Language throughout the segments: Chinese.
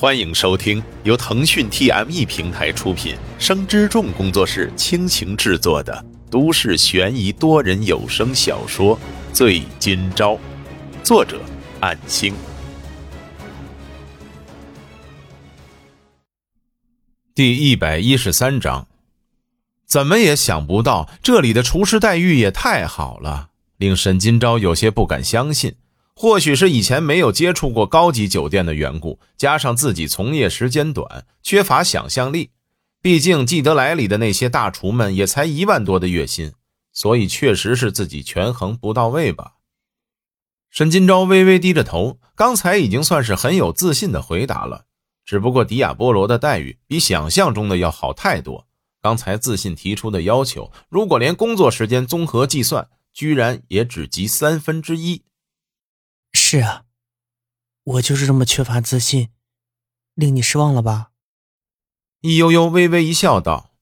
欢迎收听由腾讯 TME 平台出品、生之众工作室倾情制作的都市悬疑多人有声小说《醉今朝》，作者：暗星。第一百一十三章，怎么也想不到，这里的厨师待遇也太好了，令沈今朝有些不敢相信。或许是以前没有接触过高级酒店的缘故，加上自己从业时间短，缺乏想象力。毕竟记得来里的那些大厨们也才一万多的月薪，所以确实是自己权衡不到位吧。沈金钊微微低着头，刚才已经算是很有自信的回答了。只不过迪亚波罗的待遇比想象中的要好太多。刚才自信提出的要求，如果连工作时间综合计算，居然也只及三分之一。是啊，我就是这么缺乏自信，令你失望了吧？易悠悠微微一笑，道：“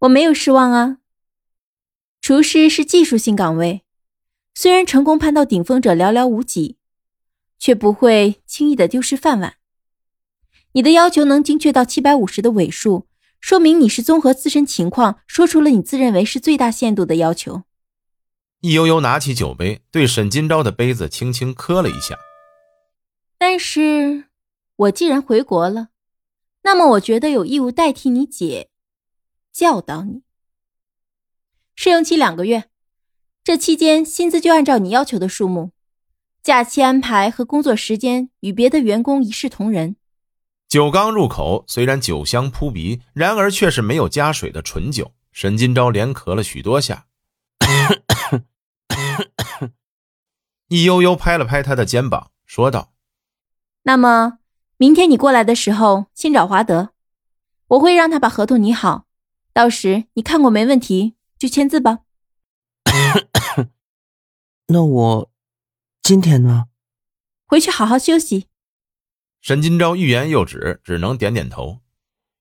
我没有失望啊。厨师是技术性岗位，虽然成功攀到顶峰者寥寥无几，却不会轻易的丢失饭碗。你的要求能精确到七百五十的尾数，说明你是综合自身情况，说出了你自认为是最大限度的要求。”易悠悠拿起酒杯，对沈金钊的杯子轻轻磕了一下。但是，我既然回国了，那么我觉得有义务代替你姐，教导你。试用期两个月，这期间薪资就按照你要求的数目，假期安排和工作时间与别的员工一视同仁。酒刚入口，虽然酒香扑鼻，然而却是没有加水的纯酒。沈金钊连咳了许多下。易悠悠拍了拍他的肩膀，说道：“那么明天你过来的时候，先找华德，我会让他把合同拟好，到时你看过没问题就签字吧。”那我今天呢？回去好好休息。沈金钊欲言又止，只能点点头。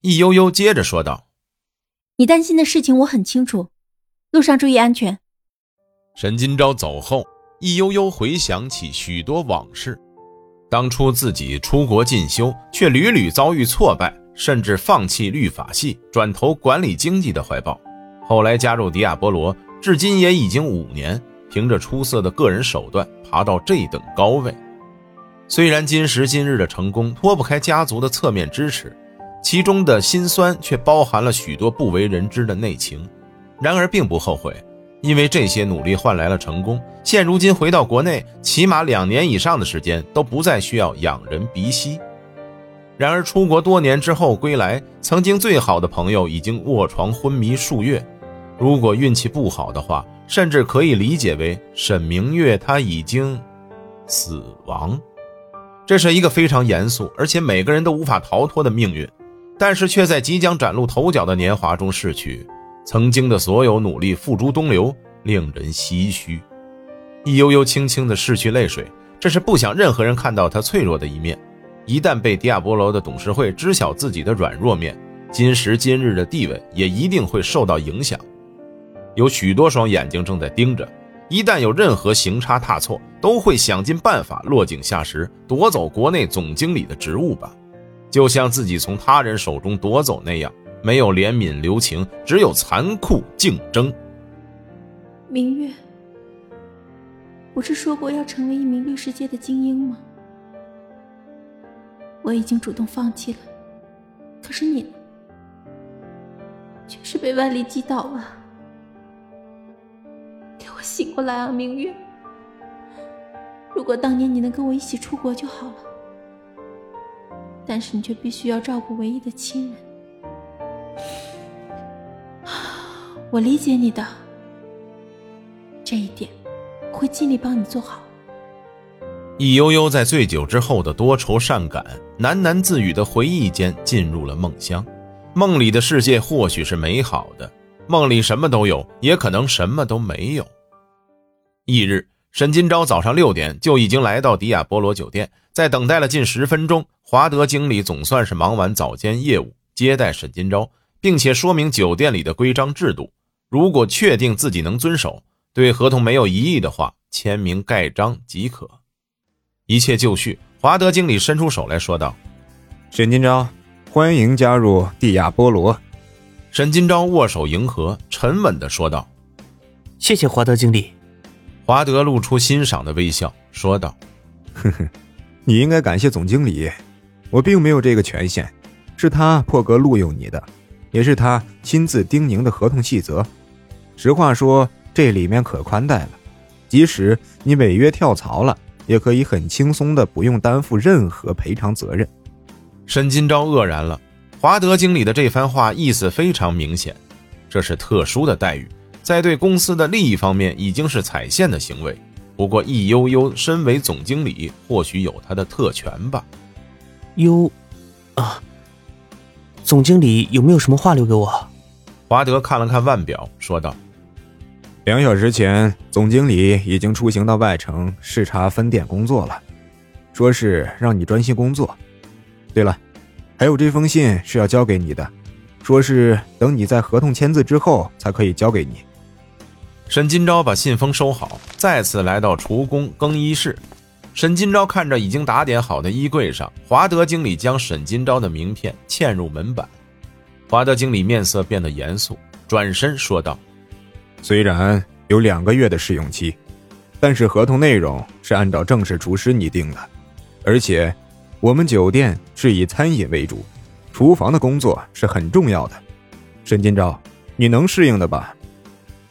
易悠悠接着说道：“你担心的事情我很清楚，路上注意安全。”沈金钊走后，易悠悠回想起许多往事。当初自己出国进修，却屡屡遭遇挫败，甚至放弃律法系，转投管理经济的怀抱。后来加入迪亚波罗，至今也已经五年，凭着出色的个人手段，爬到这等高位。虽然今时今日的成功脱不开家族的侧面支持，其中的辛酸却包含了许多不为人知的内情。然而，并不后悔。因为这些努力换来了成功，现如今回到国内，起码两年以上的时间都不再需要仰人鼻息。然而出国多年之后归来，曾经最好的朋友已经卧床昏迷数月。如果运气不好的话，甚至可以理解为沈明月他已经死亡。这是一个非常严肃，而且每个人都无法逃脱的命运，但是却在即将崭露头角的年华中逝去。曾经的所有努力付诸东流，令人唏嘘。易悠悠轻轻地拭去泪水，这是不想任何人看到他脆弱的一面。一旦被迪亚波罗的董事会知晓自己的软弱面，今时今日的地位也一定会受到影响。有许多双眼睛正在盯着，一旦有任何行差踏错，都会想尽办法落井下石，夺走国内总经理的职务吧，就像自己从他人手中夺走那样。没有怜悯留情，只有残酷竞争。明月，不是说过要成为一名律师界的精英吗？我已经主动放弃了，可是你，却是被万里击倒啊！给我醒过来啊，明月！如果当年你能跟我一起出国就好了，但是你却必须要照顾唯一的亲人。我理解你的这一点，会尽力帮你做好。易悠悠在醉酒之后的多愁善感、喃喃自语的回忆间，进入了梦乡。梦里的世界或许是美好的，梦里什么都有，也可能什么都没有。翌日，沈金钊早上六点就已经来到迪亚波罗酒店，在等待了近十分钟，华德经理总算是忙完早间业务，接待沈金钊，并且说明酒店里的规章制度。如果确定自己能遵守，对合同没有异议的话，签名盖章即可。一切就绪，华德经理伸出手来说道：“沈金钊，欢迎加入蒂亚波罗。”沈金钊握手迎合，沉稳地说道：“谢谢华德经理。”华德露出欣赏的微笑，说道：“呵呵，你应该感谢总经理，我并没有这个权限，是他破格录用你的，也是他亲自叮咛的合同细则。实话说，这里面可宽待了，即使你违约跳槽了，也可以很轻松的不用担负任何赔偿责任。”沈金钊愕然了，华德经理的这番话意思非常明显，这是特殊的待遇。在对公司的利益方面已经是踩线的行为，不过易悠悠身为总经理，或许有他的特权吧。悠，啊，总经理有没有什么话留给我？华德看了看腕表，说道：“两小时前，总经理已经出行到外城视察分店工作了，说是让你专心工作。对了，还有这封信是要交给你的，说是等你在合同签字之后才可以交给你。”沈金钊把信封收好，再次来到厨工更衣室。沈金钊看着已经打点好的衣柜上，华德经理将沈金钊的名片嵌入门板。华德经理面色变得严肃，转身说道：“虽然有两个月的试用期，但是合同内容是按照正式厨师拟定的，而且我们酒店是以餐饮为主，厨房的工作是很重要的。沈金钊，你能适应的吧？”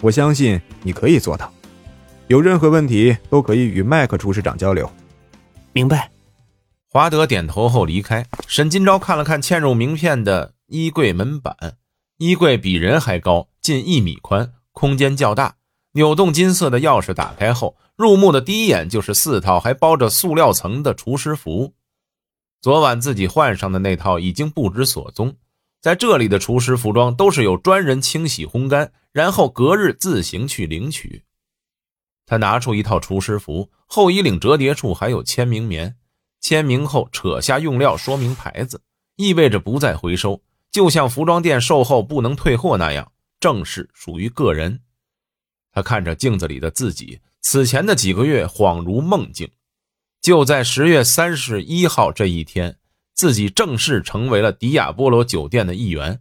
我相信你可以做到，有任何问题都可以与麦克厨师长交流。明白。华德点头后离开。沈金钊看了看嵌入名片的衣柜门板，衣柜比人还高，近一米宽，空间较大。扭动金色的钥匙打开后，入目的第一眼就是四套还包着塑料层的厨师服。昨晚自己换上的那套已经不知所踪。在这里的厨师服装都是有专人清洗烘干，然后隔日自行去领取。他拿出一套厨师服，后衣领折叠处还有签名棉，签名后扯下用料说明牌子，意味着不再回收，就像服装店售后不能退货那样，正式属于个人。他看着镜子里的自己，此前的几个月恍如梦境，就在十月三十一号这一天。自己正式成为了迪亚波罗酒店的一员，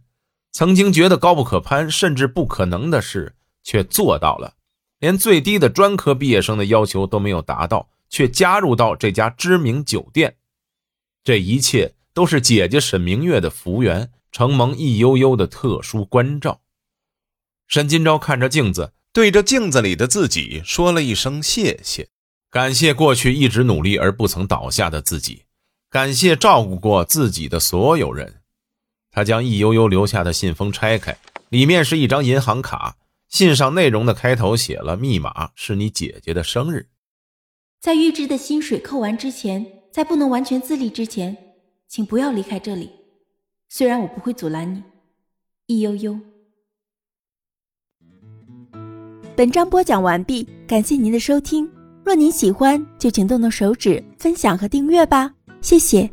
曾经觉得高不可攀，甚至不可能的事，却做到了。连最低的专科毕业生的要求都没有达到，却加入到这家知名酒店。这一切都是姐姐沈明月的福缘，承蒙易悠悠的特殊关照。沈金钊看着镜子，对着镜子里的自己说了一声谢谢，感谢过去一直努力而不曾倒下的自己。感谢照顾过自己的所有人。他将易悠悠留下的信封拆开，里面是一张银行卡，信上内容的开头写了密码，是你姐姐的生日。在预支的薪水扣完之前，在不能完全自立之前，请不要离开这里。虽然我不会阻拦你，易悠悠。本章播讲完毕，感谢您的收听。若您喜欢，就请动动手指分享和订阅吧。谢谢。